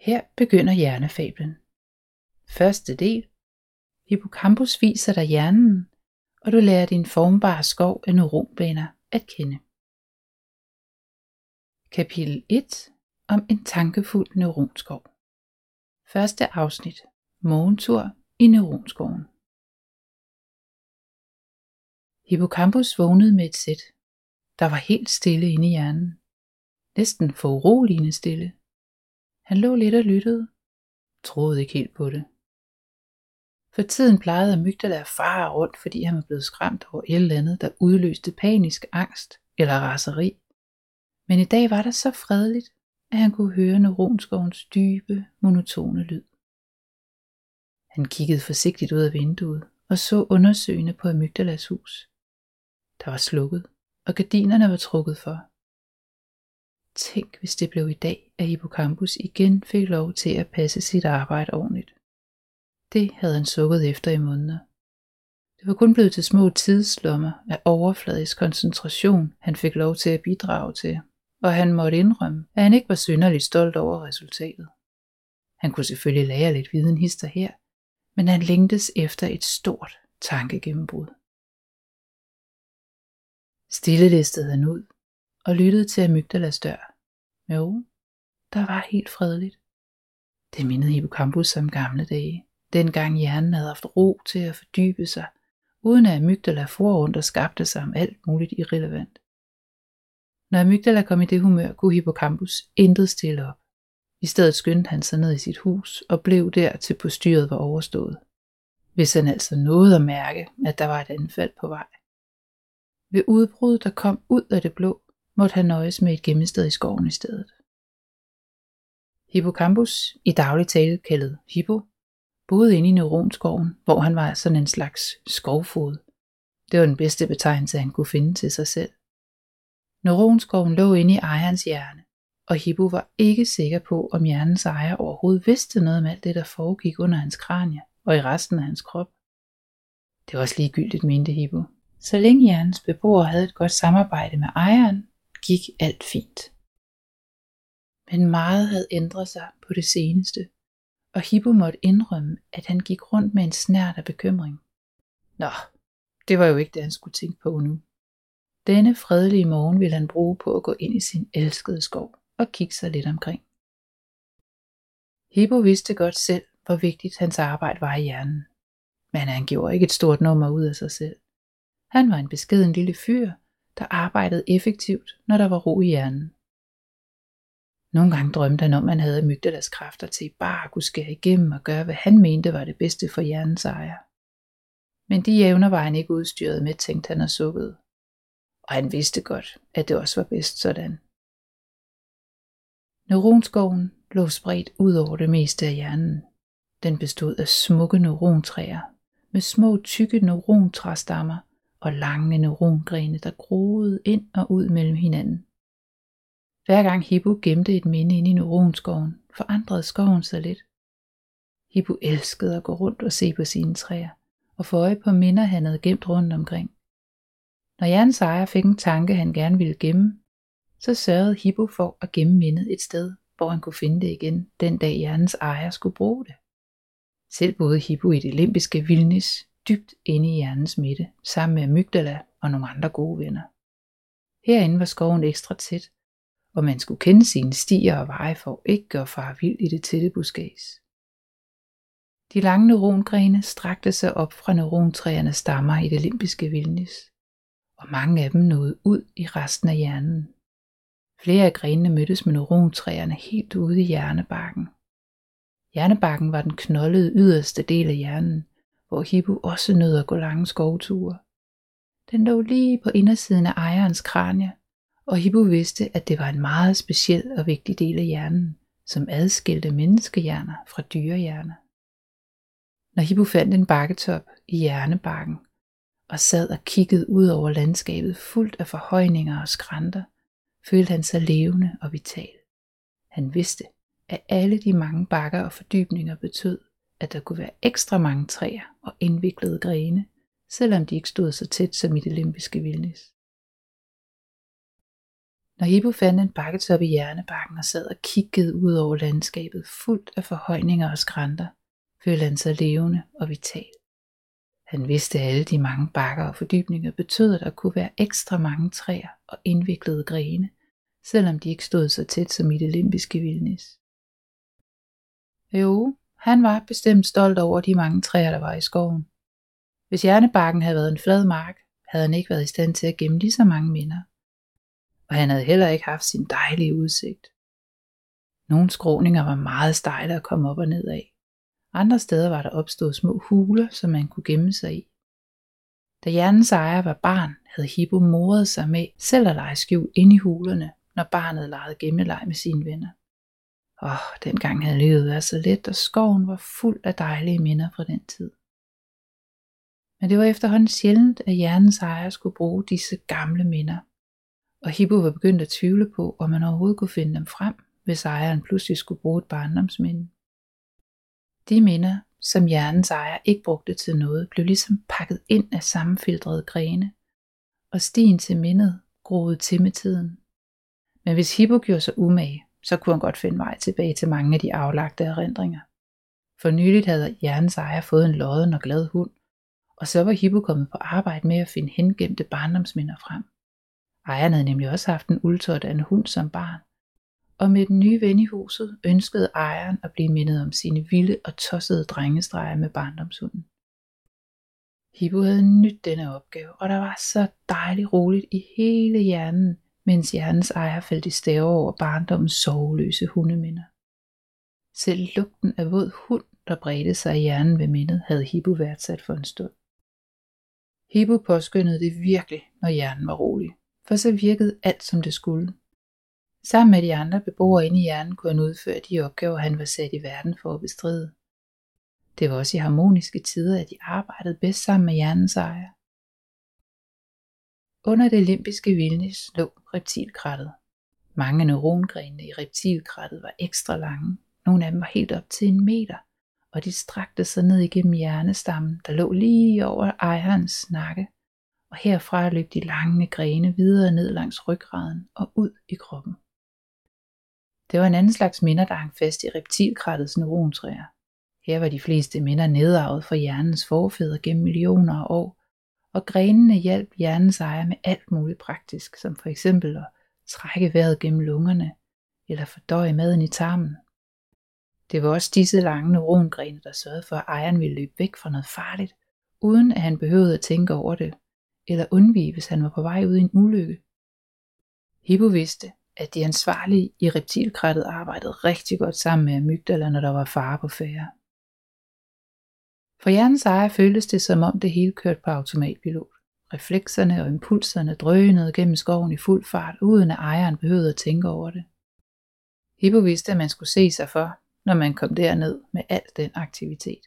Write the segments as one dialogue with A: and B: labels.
A: Her begynder hjernefablen. Første del. Hippocampus viser dig hjernen, og du lærer din formbare skov af neuronbaner at kende. Kapitel 1 om en tankefuld neuronskov. Første afsnit. Morgentur i neuronskoven. Hippocampus vågnede med et sæt. Der var helt stille inde i hjernen. Næsten foruroligende stille. Han lå lidt og lyttede. Troede ikke helt på det. For tiden plejede Amygdala at fare rundt, fordi han var blevet skræmt over et eller andet, der udløste panisk angst eller raseri. Men i dag var der så fredeligt, at han kunne høre neuronskovens dybe, monotone lyd. Han kiggede forsigtigt ud af vinduet og så undersøgende på Amygdalas hus. Der var slukket, og gardinerne var trukket for. Tænk, hvis det blev i dag, at Hippocampus igen fik lov til at passe sit arbejde ordentligt. Det havde han sukket efter i måneder. Det var kun blevet til små tidslommer af overfladisk koncentration, han fik lov til at bidrage til, og han måtte indrømme, at han ikke var synderligt stolt over resultatet. Han kunne selvfølgelig lære lidt viden hister her, men han længtes efter et stort tankegennembrud. Stille listede han ud og lyttede til Amygdalas dør. Jo, der var helt fredeligt. Det mindede Hippocampus om gamle dage, dengang hjernen havde haft ro til at fordybe sig, uden at Amygdala for og skabte sig om alt muligt irrelevant. Når Amygdala kom i det humør, kunne Hippocampus intet stille op. I stedet skyndte han sig ned i sit hus og blev der til postyret var overstået. Hvis han altså nåede at mærke, at der var et anfald på vej. Ved udbrud, der kom ud af det blå, måtte han nøjes med et gemmested i skoven i stedet. Hippocampus, i daglig tale kaldet Hippo, boede inde i neuronskoven, hvor han var sådan en slags skovfod. Det var den bedste betegnelse, han kunne finde til sig selv. Neuronskoven lå inde i ejerens hjerne, og Hippo var ikke sikker på, om hjernens ejer overhovedet vidste noget om alt det, der foregik under hans kranie og i resten af hans krop. Det var også ligegyldigt, mente Hippo. Så længe hjernens beboere havde et godt samarbejde med ejeren, gik alt fint. Men meget havde ændret sig på det seneste, og Hippo måtte indrømme, at han gik rundt med en snært af bekymring. Nå, det var jo ikke det, han skulle tænke på nu. Denne fredelige morgen ville han bruge på at gå ind i sin elskede skov og kigge sig lidt omkring. Hippo vidste godt selv, hvor vigtigt hans arbejde var i hjernen. Men han gjorde ikke et stort nummer ud af sig selv. Han var en beskeden lille fyr, der arbejdede effektivt, når der var ro i hjernen. Nogle gange drømte han om, at han havde mygdalas kræfter til bare at kunne skære igennem og gøre, hvad han mente var det bedste for hjernens ejer. Men de evner var han ikke udstyret med, tænkte han og sukkede. Og han vidste godt, at det også var bedst sådan. Neuronskoven lå spredt ud over det meste af hjernen. Den bestod af smukke neurontræer med små tykke neurontræstammer og lange neurongrene, der groede ind og ud mellem hinanden. Hver gang Hippo gemte et minde ind i neuronskoven, forandrede skoven sig lidt. Hippo elskede at gå rundt og se på sine træer, og få øje på minder, han havde gemt rundt omkring. Når Jans ejer fik en tanke, han gerne ville gemme, så sørgede Hippo for at gemme mindet et sted, hvor han kunne finde det igen, den dag Jans ejer skulle bruge det. Selv boede Hippo i det limbiske vildnis, dybt inde i hjernens midte, sammen med amygdala og nogle andre gode venner. Herinde var skoven ekstra tæt, og man skulle kende sine stier og veje for ikke at fare vild i det tætte buskæs. De lange neurongrene strakte sig op fra neurontræernes stammer i det limbiske vildnis, og mange af dem nåede ud i resten af hjernen. Flere af grenene mødtes med neurontræerne helt ude i hjernebakken. Hjernebakken var den knoldede yderste del af hjernen, hvor Hippo også nød at gå lange skovture. Den lå lige på indersiden af ejerens kranje, og Hippo vidste, at det var en meget speciel og vigtig del af hjernen, som adskilte menneskehjerner fra dyrehjerner. Når Hippo fandt en bakketop i hjernebakken, og sad og kiggede ud over landskabet fuldt af forhøjninger og skrænter, følte han sig levende og vital. Han vidste, at alle de mange bakker og fordybninger betød, at der kunne være ekstra mange træer og indviklede grene, selvom de ikke stod så tæt som i det limbiske vildnis. Når Hippo fandt en bakketop i hjernebakken og sad og kiggede ud over landskabet fuldt af forhøjninger og skrænter, følte han sig levende og vital. Han vidste, at alle de mange bakker og fordybninger betød, at der kunne være ekstra mange træer og indviklede grene, selvom de ikke stod så tæt som i det limbiske vildnis. Jo, han var bestemt stolt over de mange træer, der var i skoven. Hvis hjernebakken havde været en flad mark, havde han ikke været i stand til at gemme lige så mange minder. Og han havde heller ikke haft sin dejlige udsigt. Nogle skråninger var meget stejle at komme op og ned af. Andre steder var der opstået små huler, som man kunne gemme sig i. Da hjernens ejer var barn, havde Hippo moret sig med selv at lege skjul ind i hulerne, når barnet legede gemmeleg med sine venner. Åh, dengang havde livet været så let, og skoven var fuld af dejlige minder fra den tid. Men det var efterhånden sjældent, at hjernens ejer skulle bruge disse gamle minder. Og Hippo var begyndt at tvivle på, om man overhovedet kunne finde dem frem, hvis ejeren pludselig skulle bruge et barndomsminde. De minder, som hjernens ejer ikke brugte til noget, blev ligesom pakket ind af sammenfiltrede grene, og stien til mindet groede til med tiden. Men hvis Hippo gjorde sig umage, så kunne han godt finde vej tilbage til mange af de aflagte erindringer. For nyligt havde hjernens ejer fået en lodden og glad hund, og så var Hippo kommet på arbejde med at finde hengemte barndomsminder frem. Ejeren havde nemlig også haft en uldtørt af en hund som barn, og med den nye ven i huset ønskede ejeren at blive mindet om sine vilde og tossede drengestreger med barndomshunden. Hippo havde nyt denne opgave, og der var så dejligt roligt i hele hjernen, mens hjernens ejer faldt i stave over barndommens soveløse hundeminder. Selv lugten af våd hund, der bredte sig i hjernen ved mindet, havde Hippo værdsat for en stund. Hippo påskyndede det virkelig, når hjernen var rolig, for så virkede alt som det skulle. Sammen med de andre beboere inde i hjernen kunne han udføre de opgaver, han var sat i verden for at bestride. Det var også i harmoniske tider, at de arbejdede bedst sammen med hjernens ejer. Under det limbiske vildnis lå reptilkrattet. Mange neurongrenene i reptilkrattet var ekstra lange. Nogle af dem var helt op til en meter, og de strakte sig ned igennem hjernestammen, der lå lige over ejerens nakke. Og herfra løb de lange grene videre ned langs ryggraden og ud i kroppen. Det var en anden slags minder, der hang fast i reptilkrattets neurontræer. Her var de fleste minder nedarvet fra hjernens forfædre gennem millioner af år, og grenene hjalp hjernens ejer med alt muligt praktisk, som for eksempel at trække vejret gennem lungerne, eller fordøje maden i tarmen. Det var også disse lange neurongrene, der sørgede for, at ejeren ville løbe væk fra noget farligt, uden at han behøvede at tænke over det, eller undvige, hvis han var på vej ud i en ulykke. Hippo vidste, at de ansvarlige i reptilkrættet arbejdede rigtig godt sammen med amygdala, når der var fare på færre. For hjernens ejer føltes det som om det hele kørte på automatpilot. Reflekserne og impulserne drønede gennem skoven i fuld fart, uden at ejeren behøvede at tænke over det. Hippo vidste, at man skulle se sig for, når man kom derned med al den aktivitet.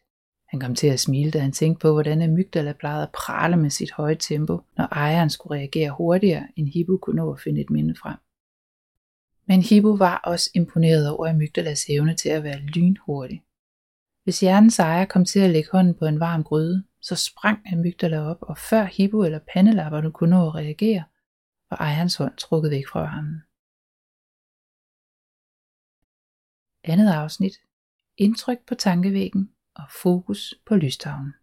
A: Han kom til at smile, da han tænkte på, hvordan amygdala plejede at prale med sit høje tempo, når ejeren skulle reagere hurtigere, end Hippo kunne nå at finde et minde frem. Men Hippo var også imponeret over amygdalas evne til at være lynhurtig. Hvis hjernens ejer kom til at lægge hånden på en varm gryde, så sprang amygdala op, og før Hippo eller pandelapperne kunne nå at reagere, var ejerens hånd trukket væk fra ham. Andet afsnit. Indtryk på tankevæggen og fokus på lystavlen.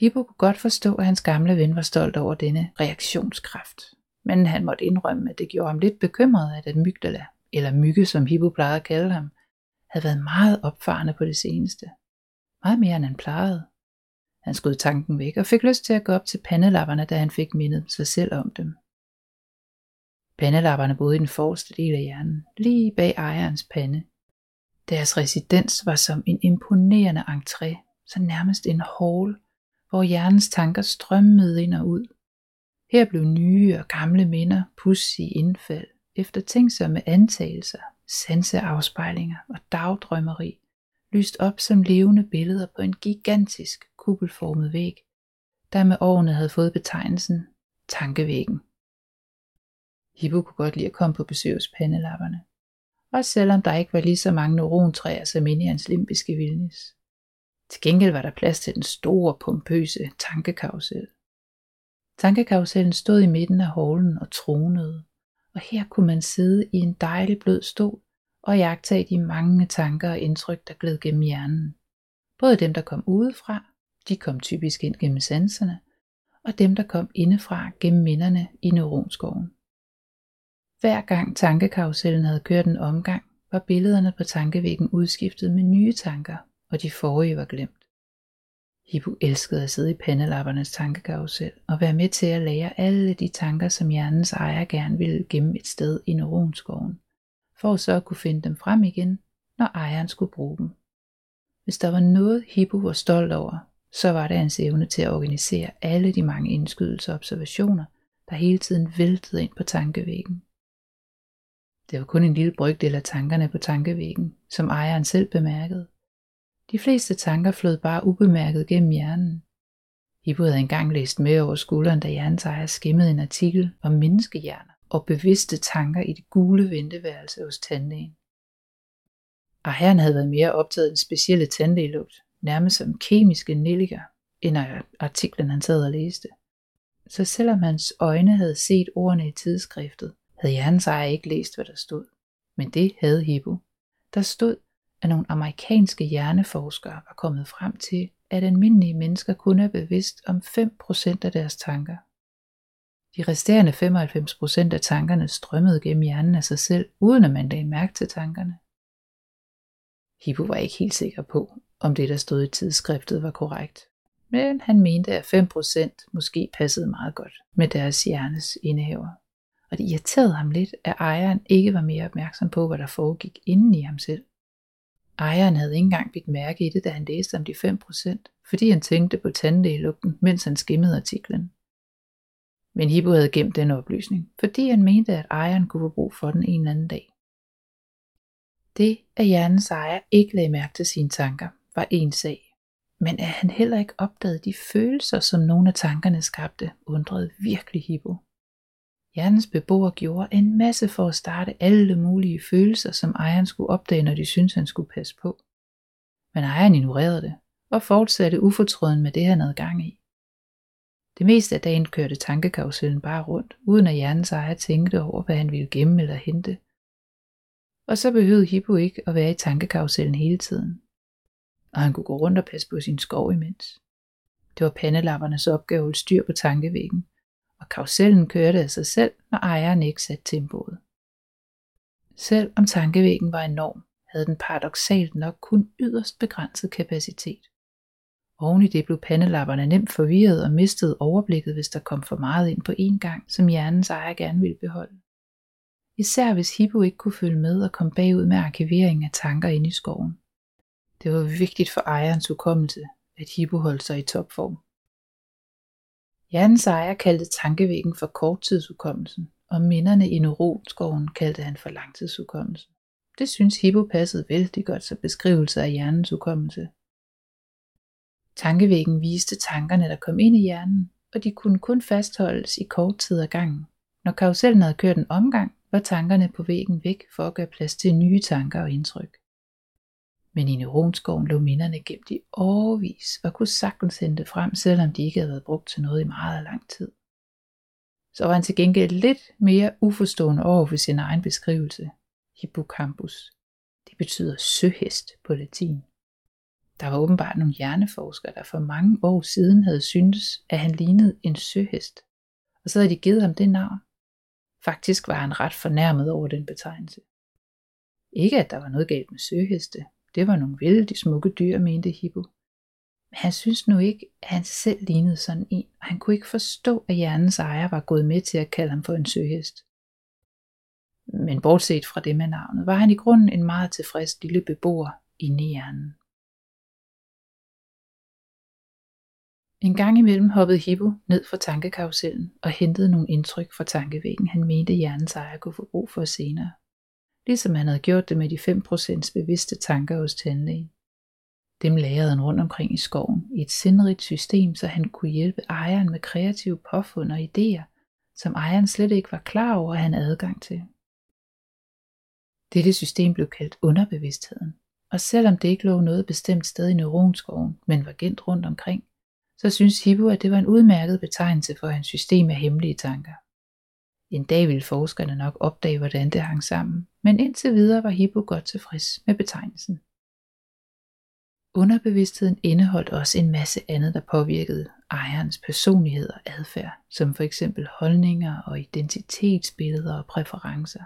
A: Hippo kunne godt forstå, at hans gamle ven var stolt over denne reaktionskraft, men han måtte indrømme, at det gjorde ham lidt bekymret, at amygdala, eller mygge som Hippo plejede at kalde ham, havde været meget opfarende på det seneste. Meget mere end han plejede. Han skød tanken væk og fik lyst til at gå op til pandelapperne, da han fik mindet sig selv om dem. Pandelapperne boede i den forreste del af hjernen, lige bag ejerens pande. Deres residens var som en imponerende entré, så nærmest en hall, hvor hjernens tanker strømmede ind og ud. Her blev nye og gamle minder pussige indfald, efter tænksomme antagelser, sanseafspejlinger og dagdrømmeri lyst op som levende billeder på en gigantisk kuppelformet væg, der med årene havde fået betegnelsen tankevæggen. Hippo kunne godt lide at komme på besøg hos pandelapperne, også selvom der ikke var lige så mange neurontræer som inde i hans limbiske vildnis. Til gengæld var der plads til den store, pompøse tankekarusel. Tankekarusellen stod i midten af hallen og tronede, og her kunne man sidde i en dejlig blød stol og jagtage de mange tanker og indtryk, der gled gennem hjernen. Både dem, der kom udefra, de kom typisk ind gennem sanserne, og dem, der kom indefra gennem minderne i neuronskoven. Hver gang tankekarusellen havde kørt en omgang, var billederne på tankevæggen udskiftet med nye tanker, og de forrige var glemt. Hippo elskede at sidde i pandelappernes tankekarusel og være med til at lære alle de tanker, som hjernens ejer gerne ville gemme et sted i neuronskoven, for så at kunne finde dem frem igen, når ejeren skulle bruge dem. Hvis der var noget Hippo var stolt over, så var det hans evne til at organisere alle de mange indskydelser og observationer, der hele tiden væltede ind på tankevæggen. Det var kun en lille brygdel af tankerne på tankevæggen, som ejeren selv bemærkede. De fleste tanker flød bare ubemærket gennem hjernen. Hippo havde engang læst med over skulderen, da hjernens ejer skimmede en artikel om menneskehjerner og bevidste tanker i det gule venteværelse hos tandlægen. Og herren havde været mere optaget af den specielle tandlægelugt, nærmest som kemiske nelliker, end af artiklen han sad og læste. Så selvom hans øjne havde set ordene i tidsskriftet, havde hjernens ejer ikke læst, hvad der stod. Men det havde Hippo. Der stod, at nogle amerikanske hjerneforskere var kommet frem til, at almindelige mennesker kun er bevidst om 5% af deres tanker. De resterende 95% af tankerne strømmede gennem hjernen af sig selv, uden at man lagde mærke til tankerne. Hippo var ikke helt sikker på, om det der stod i tidsskriftet var korrekt. Men han mente, at 5% måske passede meget godt med deres hjernes indehaver. Og det irriterede ham lidt, at ejeren ikke var mere opmærksom på, hvad der foregik inden i ham selv. Ejeren havde ikke engang bidt mærke i det, da han læste om de 5%, fordi han tænkte på tandlægelugten, mens han skimmede artiklen. Men Hippo havde gemt den oplysning, fordi han mente, at ejeren kunne få brug for den en eller anden dag. Det, at hjernens ejer ikke lagde mærke til sine tanker, var en sag. Men at han heller ikke opdagede de følelser, som nogle af tankerne skabte, undrede virkelig Hippo. Hjernens beboer gjorde en masse for at starte alle mulige følelser, som ejeren skulle opdage, når de syntes, han skulle passe på. Men ejeren ignorerede det, og fortsatte ufortrøden med det, han havde gang i. Det meste af dagen kørte tankekarusellen bare rundt, uden at hjernens ejer tænkte over, hvad han ville gemme eller hente. Og så behøvede Hippo ikke at være i tankekarusellen hele tiden. Og han kunne gå rundt og passe på sin skov imens. Det var pandelappernes opgave at styr på tankevæggen, og karusellen kørte af sig selv, når ejeren ikke satte tempoet. Selv om tankevæggen var enorm, havde den paradoxalt nok kun yderst begrænset kapacitet. Oven i det blev pandelapperne nemt forvirret og mistede overblikket, hvis der kom for meget ind på én gang, som hjernens ejer gerne ville beholde. Især hvis Hippo ikke kunne følge med og komme bagud med arkivering af tanker inde i skoven. Det var vigtigt for ejerens hukommelse, at Hippo holdt sig i topform. Hjernens ejer kaldte tankevæggen for korttidshukommelsen, og minderne i neuronskoven kaldte han for langtidshukommelsen. Det synes Hippo passede vældig godt som beskrivelse af hjernens hukommelse. Tankevæggen viste tankerne, der kom ind i hjernen, og de kunne kun fastholdes i kort tid ad gangen. Når karusellen havde kørt en omgang, var tankerne på væggen væk for at gøre plads til nye tanker og indtryk. Men i neuronskoven lå minderne gemt i årvis og kunne sagtens hente frem, selvom de ikke havde været brugt til noget i meget lang tid. Så var han til gengæld lidt mere uforstående over for sin egen beskrivelse. Hippocampus. Det betyder søhest på latin. Der var åbenbart nogle hjerneforskere, der for mange år siden havde syntes, at han lignede en søhest. Og så havde de givet ham det navn. Faktisk var han ret fornærmet over den betegnelse. Ikke at der var noget galt med søheste, det var nogle vældig smukke dyr, mente Hippo. Men han synes nu ikke, at han selv lignede sådan en, og han kunne ikke forstå, at hjernens ejer var gået med til at kalde ham for en søhest. Men bortset fra det med navnet, var han i grunden en meget tilfreds lille beboer inde i hjernen. En gang imellem hoppede Hippo ned fra tankekarusellen og hentede nogle indtryk fra tankevæggen, han mente hjernens ejer kunne få brug for senere ligesom han havde gjort det med de 5% bevidste tanker hos tandlægen. Dem lagrede han rundt omkring i skoven i et sindrigt system, så han kunne hjælpe ejeren med kreative påfund og idéer, som ejeren slet ikke var klar over, at han havde adgang til. Dette system blev kaldt underbevidstheden, og selvom det ikke lå noget bestemt sted i neuronskoven, men var gemt rundt omkring, så synes Hippo, at det var en udmærket betegnelse for hans system af hemmelige tanker. En dag ville forskerne nok opdage, hvordan det hang sammen, men indtil videre var Hippo godt tilfreds med betegnelsen. Underbevidstheden indeholdt også en masse andet, der påvirkede ejerens personlighed og adfærd, som for eksempel holdninger og identitetsbilleder og præferencer.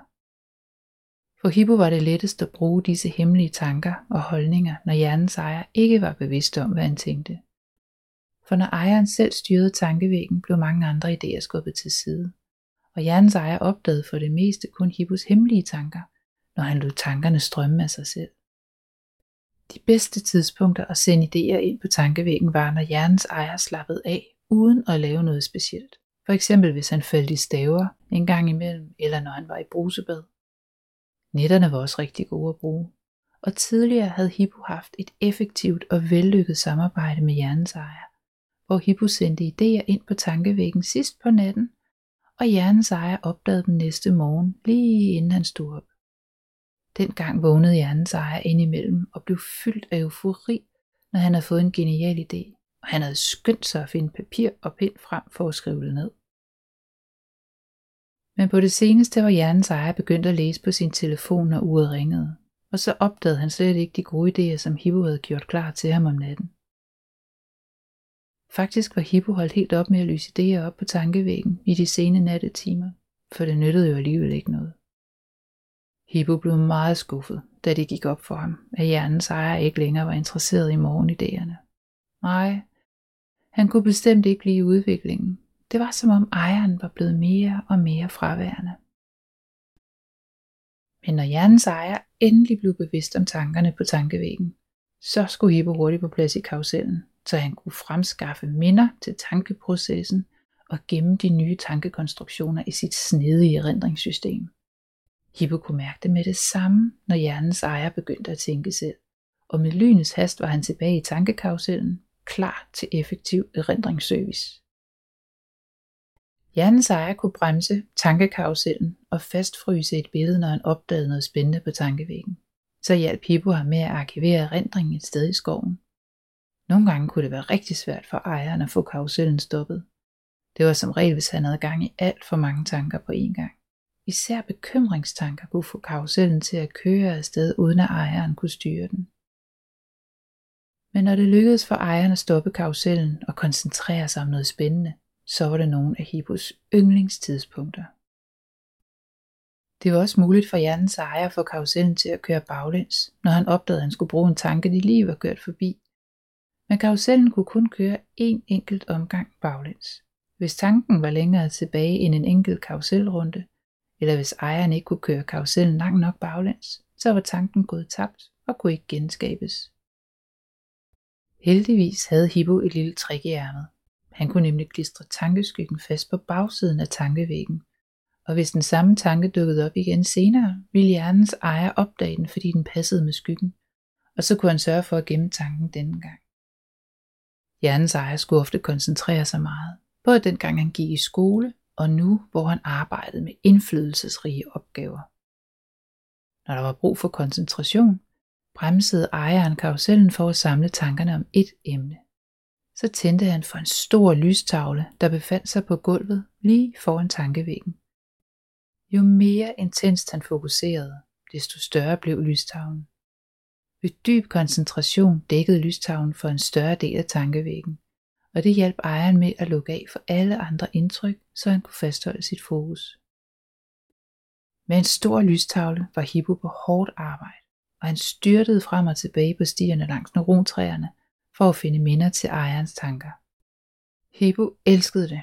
A: For Hippo var det lettest at bruge disse hemmelige tanker og holdninger, når hjernens ejer ikke var bevidst om, hvad han tænkte. For når ejeren selv styrede tankevæggen, blev mange andre idéer skubbet til side. Og hjernens ejer opdagede for det meste kun Hippos hemmelige tanker, når han lod tankerne strømme af sig selv. De bedste tidspunkter at sende idéer ind på tankevæggen var, når hjernens ejer slappede af, uden at lave noget specielt. For eksempel hvis han faldt i staver en gang imellem, eller når han var i brusebad. Netterne var også rigtig gode at bruge. Og tidligere havde Hippo haft et effektivt og vellykket samarbejde med hjernens ejer, hvor Hippo sendte idéer ind på tankevæggen sidst på natten, og hjernens ejer opdagede dem næste morgen, lige inden han stod op. Dengang vågnede hjernens ejer indimellem og blev fyldt af eufori, når han havde fået en genial idé, og han havde skyndt sig at finde papir og pind frem for at skrive det ned. Men på det seneste var hjernens ejer begyndt at læse på sin telefon, når uret ringede, og så opdagede han slet ikke de gode idéer, som Hippo havde gjort klar til ham om natten. Faktisk var Hippo holdt helt op med at lyse idéer op på tankevæggen i de sene nattetimer, for det nyttede jo alligevel ikke noget. Hippo blev meget skuffet, da det gik op for ham, at hjernens ejer ikke længere var interesseret i morgenidéerne. Nej, han kunne bestemt ikke lide udviklingen. Det var som om ejeren var blevet mere og mere fraværende. Men når hjernens ejer endelig blev bevidst om tankerne på tankevæggen, så skulle Hippo hurtigt på plads i karusellen, så han kunne fremskaffe minder til tankeprocessen og gemme de nye tankekonstruktioner i sit snedige erindringssystem. Hippo kunne mærke det med det samme, når hjernens ejer begyndte at tænke selv, og med lynets hast var han tilbage i tankekarusellen, klar til effektiv erindringsservice. Hjernens ejer kunne bremse tankekarusellen og fastfryse et billede, når han opdagede noget spændende på tankevæggen. Så hjalp Hippo ham med at arkivere erindringen et sted i skoven. Nogle gange kunne det være rigtig svært for ejeren at få karusellen stoppet. Det var som regel, hvis han havde gang i alt for mange tanker på én gang. Især bekymringstanker kunne få karusellen til at køre afsted, uden at ejeren kunne styre den. Men når det lykkedes for ejeren at stoppe karusellen og koncentrere sig om noget spændende, så var det nogle af Hippos yndlingstidspunkter. Det var også muligt for hjernens ejer at få karusellen til at køre baglæns, når han opdagede, at han skulle bruge en tanke, de lige var kørt forbi. Men karusellen kunne kun køre én enkelt omgang baglæns. Hvis tanken var længere tilbage end en enkelt karuselrunde, eller hvis ejeren ikke kunne køre karusellen langt nok baglæns, så var tanken gået tabt og kunne ikke genskabes. Heldigvis havde Hippo et lille trick i ærmet. Han kunne nemlig klistre tankeskyggen fast på bagsiden af tankevæggen, og hvis den samme tanke dukkede op igen senere, ville hjernens ejer opdage den, fordi den passede med skyggen, og så kunne han sørge for at gemme tanken denne gang. Hjernens ejer skulle ofte koncentrere sig meget, både dengang han gik i skole, og nu hvor han arbejdede med indflydelsesrige opgaver. Når der var brug for koncentration, bremsede ejeren karusellen for at samle tankerne om et emne. Så tændte han for en stor lystavle, der befandt sig på gulvet lige foran tankevæggen. Jo mere intenst han fokuserede, desto større blev lystavlen. Ved dyb koncentration dækkede lystavlen for en større del af tankevæggen, og det hjalp ejeren med at lukke af for alle andre indtryk, så han kunne fastholde sit fokus. Med en stor lystavle var Hippo på hårdt arbejde, og han styrtede frem og tilbage på stierne langs neurontræerne for at finde minder til ejerens tanker. Hippo elskede det,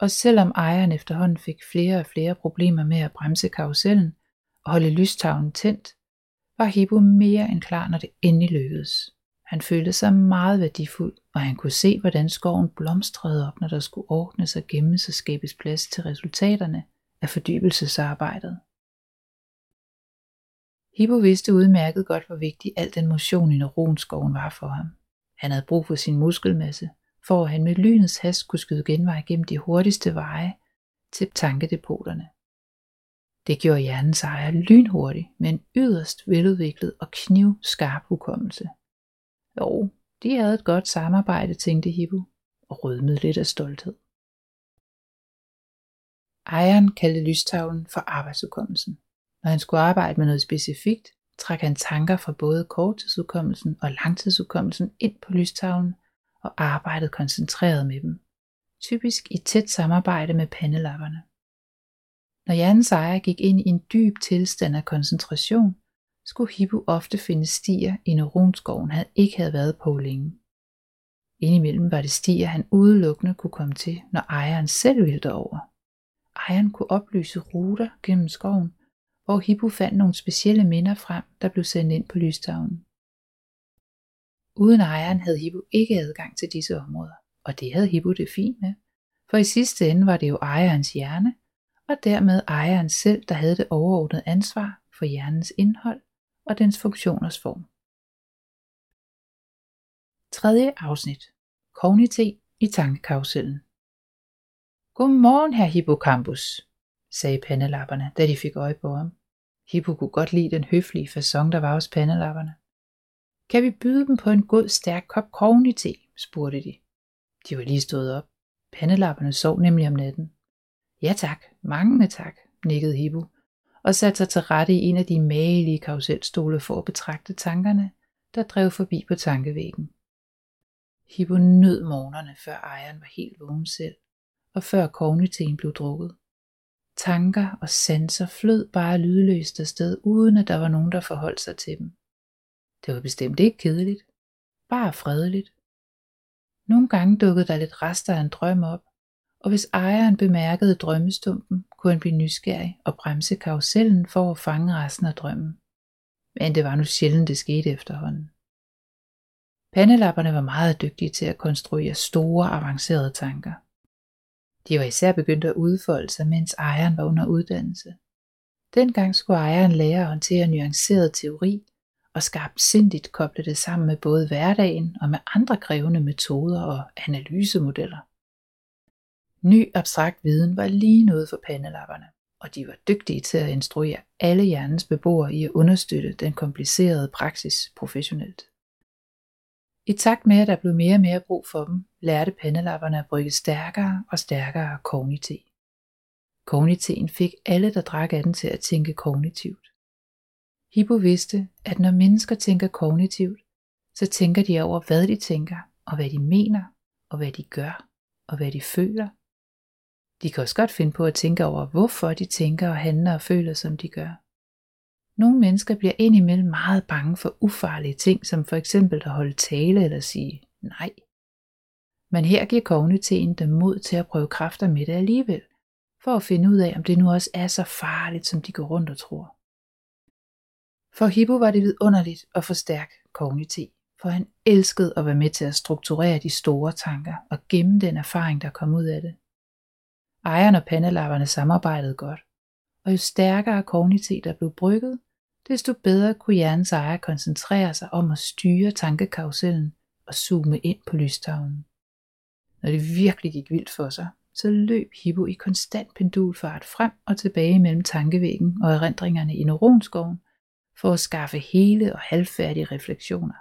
A: og selvom ejeren efterhånden fik flere og flere problemer med at bremse karusellen og holde lystavlen tændt, var Hippo mere end klar, når det endelig lykkedes. Han følte sig meget værdifuld, og han kunne se, hvordan skoven blomstrede op, når der skulle ordnes og gemmes og skabes plads til resultaterne af fordybelsesarbejdet. Hippo vidste udmærket godt, hvor vigtig al den motion i neuronskoven var for ham. Han havde brug for sin muskelmasse, for at han med lynets hast kunne skyde genvej gennem de hurtigste veje til tankedepoterne. Det gjorde hjernens ejer lynhurtigt, med en yderst veludviklet og knivskarp hukommelse. Jo, de havde et godt samarbejde, tænkte Hippo. og rødmede lidt af stolthed. Ejeren kaldte lystavlen for arbejdsudkommelsen. Når han skulle arbejde med noget specifikt, trak han tanker fra både korttidsudkommelsen og langtidsudkommelsen ind på lystavlen og arbejdede koncentreret med dem. Typisk i tæt samarbejde med pandelapperne. Når hjernens ejer gik ind i en dyb tilstand af koncentration, skulle Hippo ofte finde stier i neuronskoven, han ikke havde været på længe. Indimellem var det stier, han udelukkende kunne komme til, når ejeren selv ville derover. Ejeren kunne oplyse ruter gennem skoven, hvor Hippo fandt nogle specielle minder frem, der blev sendt ind på lystavlen. Uden ejeren havde Hippo ikke adgang til disse områder, og det havde Hippo det fint med, for i sidste ende var det jo ejerens hjerne, og dermed ejeren selv, der havde det overordnede ansvar for hjernens indhold og dens funktioners form. Tredje afsnit. Kognite i tankekausellen. Godmorgen, herr Hippocampus, sagde pandelapperne, da de fik øje på ham. Hippo kunne godt lide den høflige façon, der var hos pandelapperne. Kan vi byde dem på en god, stærk kop kognite? spurgte de. De var lige stået op. Pandelapperne sov nemlig om natten. Ja tak, mange tak, nikkede Hippo, og satte sig til rette i en af de magelige karuselstole for at betragte tankerne, der drev forbi på tankevæggen. Hippo nød morgenerne, før ejeren var helt vågen selv, og før kogniteen blev drukket. Tanker og sanser flød bare lydløst afsted, uden at der var nogen, der forholdt sig til dem. Det var bestemt ikke kedeligt, bare fredeligt. Nogle gange dukkede der lidt rester af en drøm op, og hvis ejeren bemærkede drømmestumpen, kunne han blive nysgerrig og bremse karusellen for at fange resten af drømmen. Men det var nu sjældent, det skete efterhånden. Pandelapperne var meget dygtige til at konstruere store, avancerede tanker. De var især begyndt at udfolde sig, mens ejeren var under uddannelse. Dengang skulle ejeren lære at håndtere nuanceret teori og sindigt koble det sammen med både hverdagen og med andre krævende metoder og analysemodeller. Ny abstrakt viden var lige noget for pandelapperne, og de var dygtige til at instruere alle hjernens beboere i at understøtte den komplicerede praksis professionelt. I takt med, at der blev mere og mere brug for dem, lærte pandelapperne at brygge stærkere og stærkere kognite. Kogniteen fik alle, der drak af den til at tænke kognitivt. Hippo vidste, at når mennesker tænker kognitivt, så tænker de over, hvad de tænker, og hvad de mener, og hvad de gør, og hvad de føler. De kan også godt finde på at tænke over, hvorfor de tænker og handler og føler, som de gør. Nogle mennesker bliver indimellem meget bange for ufarlige ting, som for eksempel at holde tale eller sige nej. Men her giver kognitiven dem mod til at prøve kræfter med det alligevel, for at finde ud af, om det nu også er så farligt, som de går rundt og tror. For Hippo var det vidunderligt at forstærke kognitiv, for han elskede at være med til at strukturere de store tanker og gemme den erfaring, der kom ud af det. Ejeren og pandelapperne samarbejdede godt, og jo stærkere kogniteter blev brygget, desto bedre kunne hjernens ejer koncentrere sig om at styre tankekarusellen og zoome ind på lystavlen. Når det virkelig gik vildt for sig, så løb Hippo i konstant pendulfart frem og tilbage mellem tankevæggen og erindringerne i neuronskoven for at skaffe hele og halvfærdige refleksioner.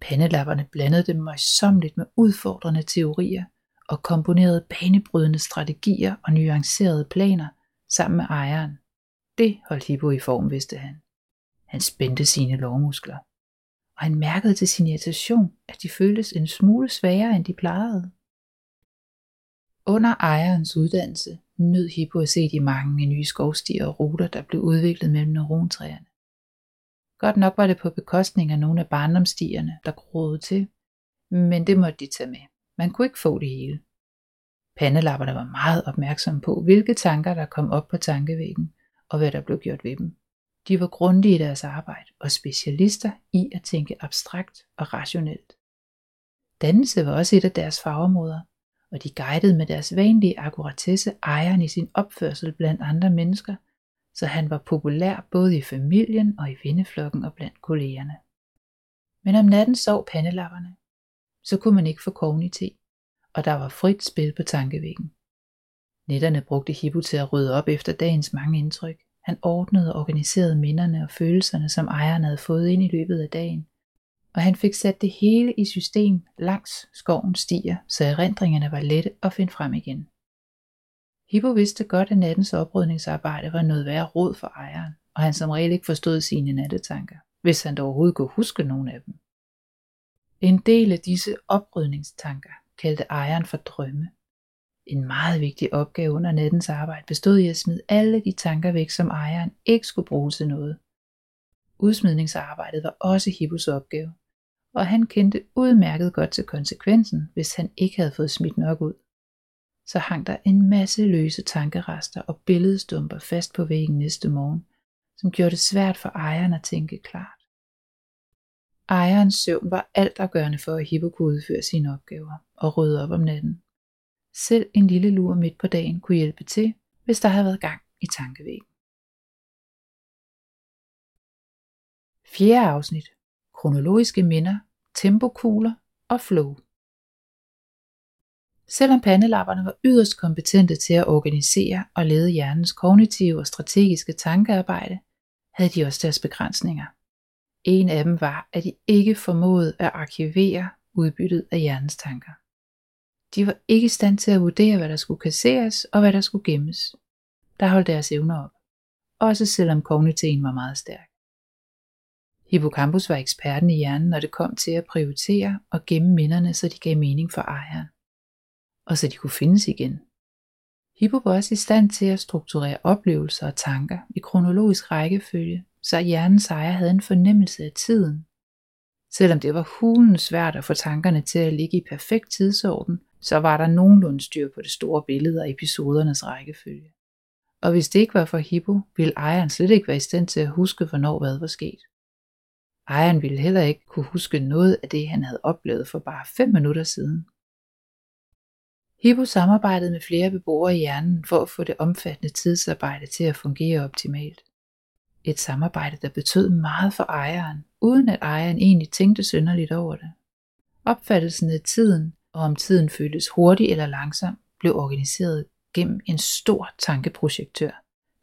A: Pandelapperne blandede dem møjsommeligt med udfordrende teorier og komponerede banebrydende strategier og nuancerede planer sammen med ejeren. Det holdt Hippo i form, vidste han. Han spændte sine lovmuskler, og han mærkede til sin irritation, at de føltes en smule sværere, end de plejede. Under ejerens uddannelse nød Hippo at se de mange nye skovstier og ruter, der blev udviklet mellem neurontræerne. Godt nok var det på bekostning af nogle af barndomstierne, der groede til, men det måtte de tage med. Man kunne ikke få det hele. Pandelapperne var meget opmærksomme på, hvilke tanker der kom op på tankevæggen, og hvad der blev gjort ved dem. De var grundige i deres arbejde og specialister i at tænke abstrakt og rationelt. Dannelse var også et af deres fagområder, og de guidede med deres vanlige akkuratesse ejeren i sin opførsel blandt andre mennesker, så han var populær både i familien og i venneflokken og blandt kollegerne. Men om natten sov pandelapperne. Så kunne man ikke få kognitiv, og der var frit spil på tankevæggen. Netterne brugte Hippo til at rydde op efter dagens mange indtryk. Han ordnede og organiserede minderne og følelserne, som ejeren havde fået ind i løbet af dagen. og han fik sat det hele i system langs skovens stier, så erindringerne var lette at finde frem igen. Hippo vidste godt, at nattens oprydningsarbejde var noget værre råd for ejeren, og han som regel ikke forstod sine nattetanker, hvis han dog overhovedet kunne huske nogen af dem. En del af disse oprydningstanker kaldte ejeren for drømme. En meget vigtig opgave under nattens arbejde bestod i at smide alle de tanker væk, som ejeren ikke skulle bruge til noget. Udsmidningsarbejdet var også Hippos opgave, og han kendte udmærket godt til konsekvensen, hvis han ikke havde fået smidt nok ud. Så hang der en masse løse tankerester og billedstumper fast på væggen næste morgen, som gjorde det svært for ejeren at tænke klart. Ejerens søvn var altafgørende for, at Hippo kunne udføre sine opgaver og rydde op om natten. Selv en lille lur midt på dagen kunne hjælpe til, hvis der havde været gang i tankevæggen. Fjerde afsnit. Kronologiske minder, tempokugler og flow. Selvom pandelapperne var yderst kompetente til at organisere og lede hjernens kognitive og strategiske tankearbejde, havde de også deres begrænsninger. En af dem var, at de ikke formåede at arkivere udbyttet af hjernens tanker. De var ikke i stand til at vurdere, hvad der skulle kasseres og hvad der skulle gemmes. Der holdt deres evner op, også selvom kogniteten var meget stærk. Hippocampus var eksperten i hjernen, når det kom til at prioritere og gemme minderne, så de gav mening for ejeren. Og så de kunne findes igen. Hippo var også i stand til at strukturere oplevelser og tanker i kronologisk rækkefølge, så hjernens ejer havde en fornemmelse af tiden. Selvom det var hulen svært at få tankerne til at ligge i perfekt tidsorden, så var der nogenlunde styr på det store billede og episodernes rækkefølge. Og hvis det ikke var for Hippo, ville ejeren slet ikke være i stand til at huske, hvornår hvad var sket. Ejeren ville heller ikke kunne huske noget af det, han havde oplevet for bare 5 minutter siden. Hippo samarbejdede med flere beboere i hjernen for at få det omfattende tidsarbejde til at fungere optimalt. Et samarbejde, der betød meget for ejeren, uden at ejeren egentlig tænkte synderligt over det. Opfattelsen af tiden, og om tiden føltes hurtig eller langsom, blev organiseret gennem en stor tankeprojektør,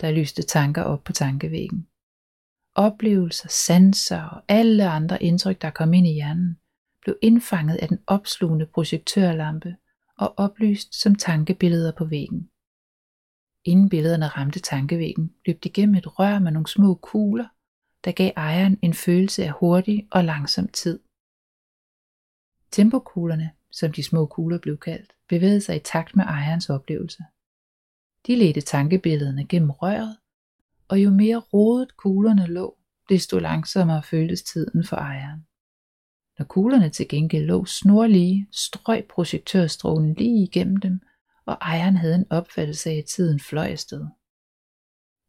A: der lyste tanker op på tankevæggen. Oplevelser, sanser og alle andre indtryk, der kom ind i hjernen, blev indfanget af den opslugende projektørlampe og oplyst som tankebilleder på væggen. Inden billederne ramte tankevæggen, løb de gennem et rør med nogle små kugler, der gav ejeren en følelse af hurtig og langsom tid. Tempokuglerne, som de små kugler blev kaldt, bevægede sig i takt med ejerens oplevelse. De ledte tankebillederne gennem røret, og jo mere rodet kuglerne lå, desto langsommere føltes tiden for ejeren. Når kuglerne til gengæld lå snorlige, strøg projektørstrålen lige igennem dem, og ejeren havde en opfattelse af, at tiden fløj afsted.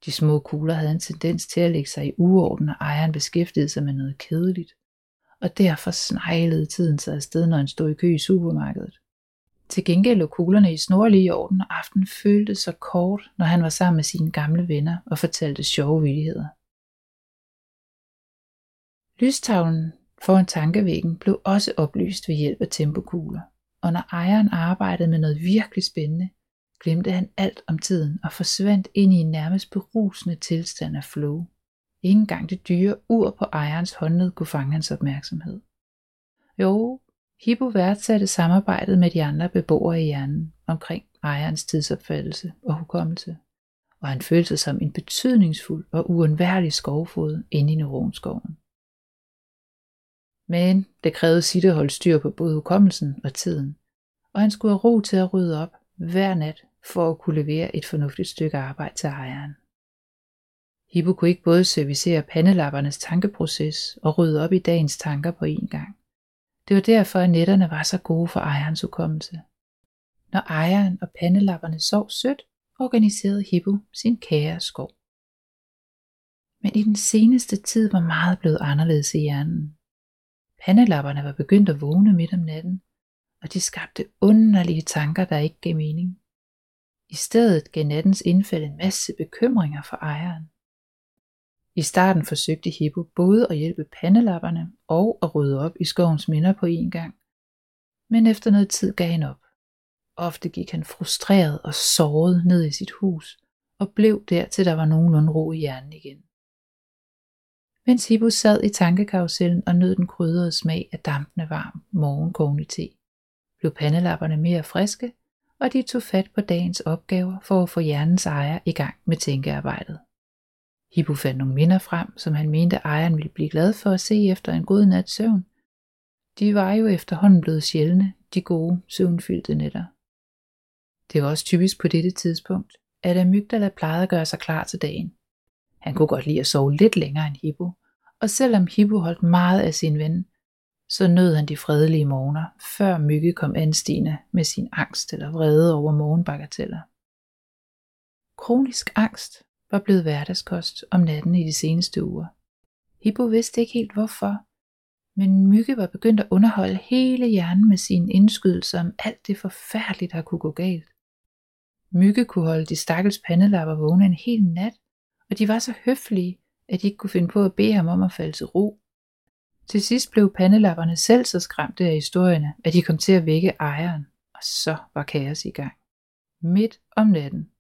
A: De små kugler havde en tendens til at lægge sig i uorden, og ejeren beskæftigede sig med noget kedeligt, og derfor sneglede tiden sig afsted, når han stod i kø i supermarkedet. Til gengæld lå kuglerne i snorlige orden, og aftenen føltes så kort, når han var sammen med sine gamle venner og fortalte sjove vildigheder. Lystavlen foran tankevæggen blev også oplyst ved hjælp af tempokugler og når ejeren arbejdede med noget virkelig spændende, glemte han alt om tiden og forsvandt ind i en nærmest berusende tilstand af flow. Ingen gang det dyre ur på ejerens håndled kunne fange hans opmærksomhed. Jo, Hippo værdsatte samarbejdet med de andre beboere i hjernen omkring ejerens tidsopfattelse og hukommelse, og han følte sig som en betydningsfuld og uundværlig skovfod inde i neuronskoven. Men det krævede sit at holde styr på både hukommelsen og tiden, og han skulle have ro til at rydde op hver nat for at kunne levere et fornuftigt stykke arbejde til ejeren. Hippo kunne ikke både servicere pandelappernes tankeproces og rydde op i dagens tanker på én gang. Det var derfor, at netterne var så gode for ejerens hukommelse. Når ejeren og pandelapperne sov sødt, organiserede Hippo sin kære skov. Men i den seneste tid var meget blevet anderledes i hjernen. Pandelapperne var begyndt at vågne midt om natten, og de skabte underlige tanker, der ikke gav mening. I stedet gav nattens indfald en masse bekymringer for ejeren. I starten forsøgte Hippo både at hjælpe pandelapperne og at rydde op i skovens minder på én gang. Men efter noget tid gav han op. Ofte gik han frustreret og såret ned i sit hus og blev der til der var nogenlunde ro i hjernen igen. Mens Hippo sad i tankekarusellen og nød den krydrede smag af dampende varm morgenkogende te, blev pandelapperne mere friske, og de tog fat på dagens opgaver for at få hjernens ejer i gang med tænkearbejdet. Hippo fandt nogle minder frem, som han mente ejeren ville blive glad for at se efter en god nats søvn. De var jo efterhånden blevet sjældne, de gode, søvnfyldte nætter. Det var også typisk på dette tidspunkt, at Amygdala plejede at gøre sig klar til dagen. Han kunne godt lide at sove lidt længere end Hippo, og selvom Hippo holdt meget af sin ven, så nød han de fredelige morgener, før Mygge kom anstigende med sin angst eller vrede over morgenbagateller. Kronisk angst var blevet hverdagskost om natten i de seneste uger. Hippo vidste ikke helt hvorfor, men Mygge var begyndt at underholde hele hjernen med sine indskydelser om alt det forfærdelige, der kunne gå galt. Mygge kunne holde de stakkels pandelapper vågne en hel nat, og de var så høflige, at de ikke kunne finde på at bede ham om at falde til ro. Til sidst blev pandelapperne selv så skræmte af historierne, at de kom til at vække ejeren, og så var kaos i gang. Midt om natten.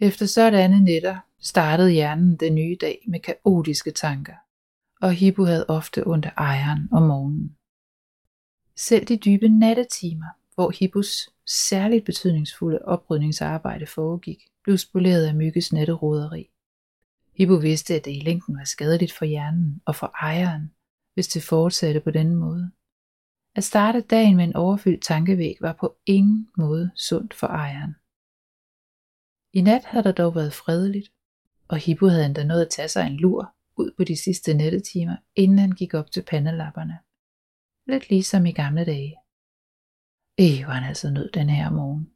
A: Efter sådanne nætter startede hjernen den nye dag med kaotiske tanker, og Hippo havde ofte ondt af ejeren om morgenen. Selv de dybe nattetimer, hvor Hippos særligt betydningsfulde oprydningsarbejde foregik, blev spoleret af mygges natteroderi. Hippo vidste, at det i længden var skadeligt for hjernen og for ejeren, hvis det fortsatte på denne måde. At starte dagen med en overfyldt tankevæg var på ingen måde sundt for ejeren. I nat havde der dog været fredeligt, og Hippo havde endda nået at tage sig en lur ud på de sidste nattetimer, inden han gik op til pandelapperne. Lidt ligesom i gamle dage. Øh, var han altså nødt den her morgen.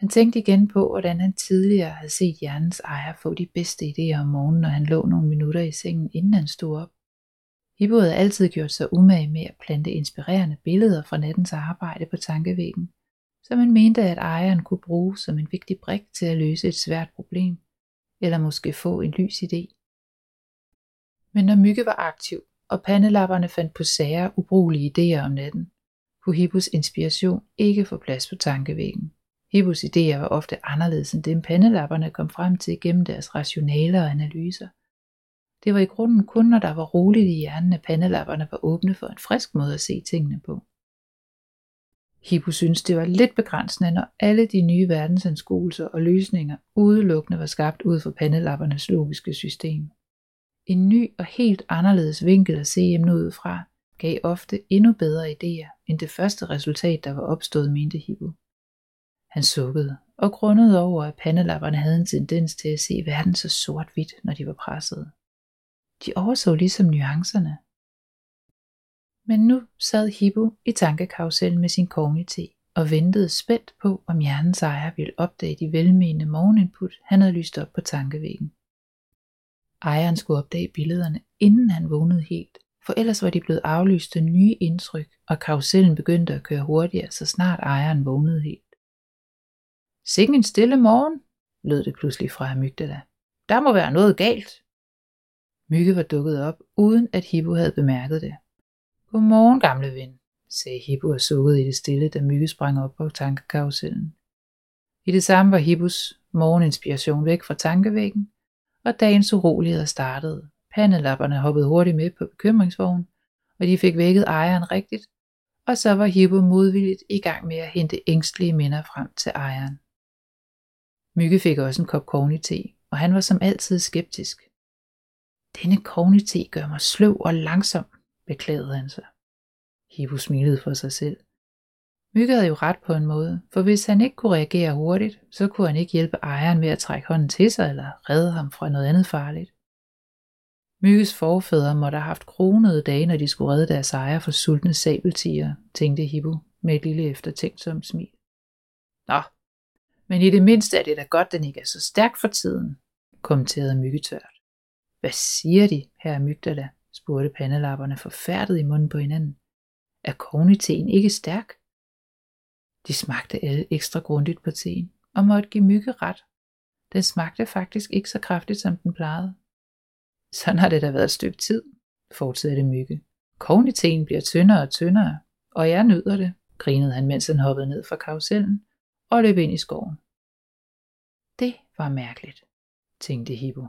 A: Han tænkte igen på, hvordan han tidligere havde set hjernens ejer få de bedste idéer om morgenen, når han lå nogle minutter i sengen, inden han stod op. Hippo havde altid gjort sig umage med at plante inspirerende billeder fra nattens arbejde på tankevæggen, som han mente, at ejeren kunne bruge som en vigtig brik til at løse et svært problem, eller måske få en lys idé. Men når Mygge var aktiv, og pandelapperne fandt på sager ubrugelige idéer om natten, kunne Hippos inspiration ikke få plads på tankevæggen. Hippos idéer var ofte anderledes end dem pandelapperne kom frem til gennem deres rationaler og analyser. Det var i grunden kun, når der var roligt i hjernen, at pandelapperne var åbne for en frisk måde at se tingene på. Hippo syntes, det var lidt begrænsende, når alle de nye verdensanskuelser og løsninger udelukkende var skabt ud fra pandelappernes logiske system. En ny og helt anderledes vinkel at se emnet ud fra, gav ofte endnu bedre idéer end det første resultat, der var opstået, mente Hippo. Han sukkede og grundede over, at pandelapperne havde en tendens til at se verden så sort-hvidt, når de var pressede. De overså ligesom nuancerne. Men nu sad Hippo i tankekarusellen med sin konge og ventede spændt på, om hjernens ejer ville opdage de velmenende morgeninput, han havde lyst op på tankevæggen. Ejeren skulle opdage billederne, inden han vågnede helt, for ellers var de blevet aflyst af nye indtryk, og karusellen begyndte at køre hurtigere, så snart ejeren vågnede helt. Sikke en stille morgen, lød det pludselig fra Amygdala. Der må være noget galt. Mygge var dukket op, uden at Hippo havde bemærket det. Godmorgen, gamle ven, sagde Hippo og sukkede i det stille, da Mygge sprang op på tankekarusellen. I det samme var Hippos morgeninspiration væk fra tankevæggen, og dagens uroligheder startede. Pandelapperne hoppede hurtigt med på bekymringsvognen, og de fik vækket ejeren rigtigt, og så var Hippo modvilligt i gang med at hente ængstlige minder frem til ejeren. Mygge fik også en kop te, og han var som altid skeptisk. Denne te gør mig sløv og langsom, beklagede han sig. Hippo smilede for sig selv. Mygge havde jo ret på en måde, for hvis han ikke kunne reagere hurtigt, så kunne han ikke hjælpe ejeren med at trække hånden til sig eller redde ham fra noget andet farligt. Mygges forfædre måtte have haft kronede dage, når de skulle redde deres ejer for sultne sabeltiger, tænkte Hippo med et lille eftertænksomt smil. Nå, men i det mindste er det da godt, den ikke er så stærk for tiden, kommenterede Myggetørt. Hvad siger de, herre Mygdala? spurgte pandelapperne forfærdet i munden på hinanden. Er kogniteen ikke stærk? De smagte alle ekstra grundigt på teen, og måtte give mygge ret. Den smagte faktisk ikke så kraftigt, som den plejede. Sådan har det da været et stykke tid, fortsatte mygge. Kogniteen bliver tyndere og tyndere, og jeg nyder det, grinede han, mens han hoppede ned fra karusellen og løb ind i skoven. Det var mærkeligt, tænkte Hippo.